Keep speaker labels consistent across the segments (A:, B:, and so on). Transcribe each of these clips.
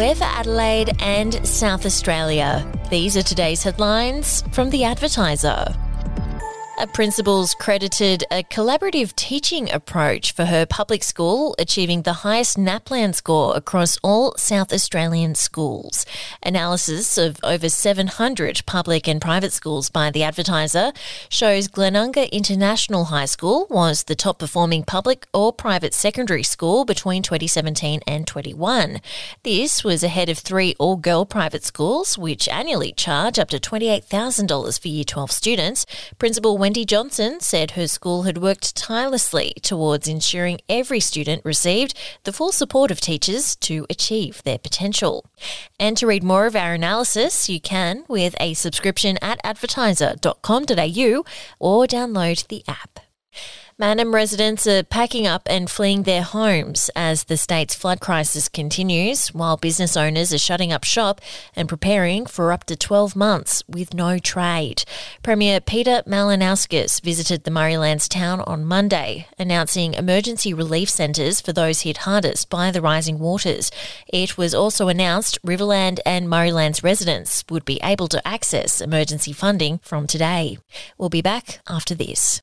A: we're for Adelaide and South Australia. These are today's headlines from The Advertiser. Principal's credited a collaborative teaching approach for her public school, achieving the highest NAPLAN score across all South Australian schools. Analysis of over 700 public and private schools by The Advertiser shows Glenunga International High School was the top performing public or private secondary school between 2017 and 21. This was ahead of three all girl private schools, which annually charge up to $28,000 for Year 12 students. Principal Wendy Johnson said her school had worked tirelessly towards ensuring every student received the full support of teachers to achieve their potential. And to read more of our analysis, you can with a subscription at advertiser.com.au or download the app. Mannum residents are packing up and fleeing their homes as the state's flood crisis continues, while business owners are shutting up shop and preparing for up to 12 months with no trade. Premier Peter Malinauskas visited the Murraylands town on Monday, announcing emergency relief centres for those hit hardest by the rising waters. It was also announced Riverland and Murraylands residents would be able to access emergency funding from today. We'll be back after this.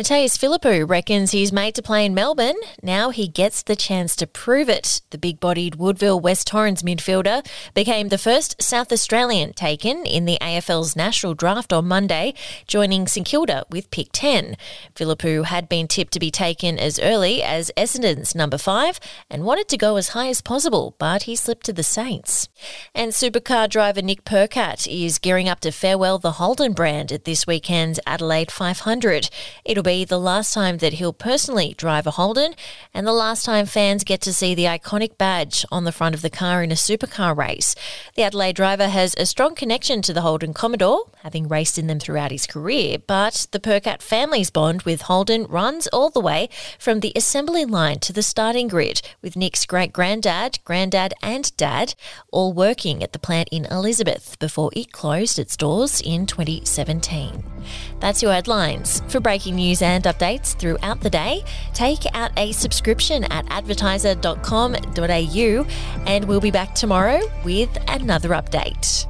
A: Mattaes Phillipou reckons he's made to play in Melbourne. Now he gets the chance to prove it. The big bodied Woodville West Torrens midfielder became the first South Australian taken in the AFL's national draft on Monday, joining St Kilda with pick 10. Phillipou had been tipped to be taken as early as Essendon's number 5 and wanted to go as high as possible, but he slipped to the Saints. And supercar driver Nick Percat is gearing up to farewell the Holden brand at this weekend's Adelaide 500. It'll be the last time that he'll personally drive a Holden and the last time fans get to see the iconic badge on the front of the car in a supercar race. The Adelaide driver has a strong connection to the Holden Commodore, having raced in them throughout his career, but the Percat family's bond with Holden runs all the way from the assembly line to the starting grid, with Nick's great granddad, granddad, and dad all working at the plant in Elizabeth before it closed its doors in 2017. That's your headlines. For breaking news and updates throughout the day, take out a subscription at advertiser.com.au and we'll be back tomorrow with another update.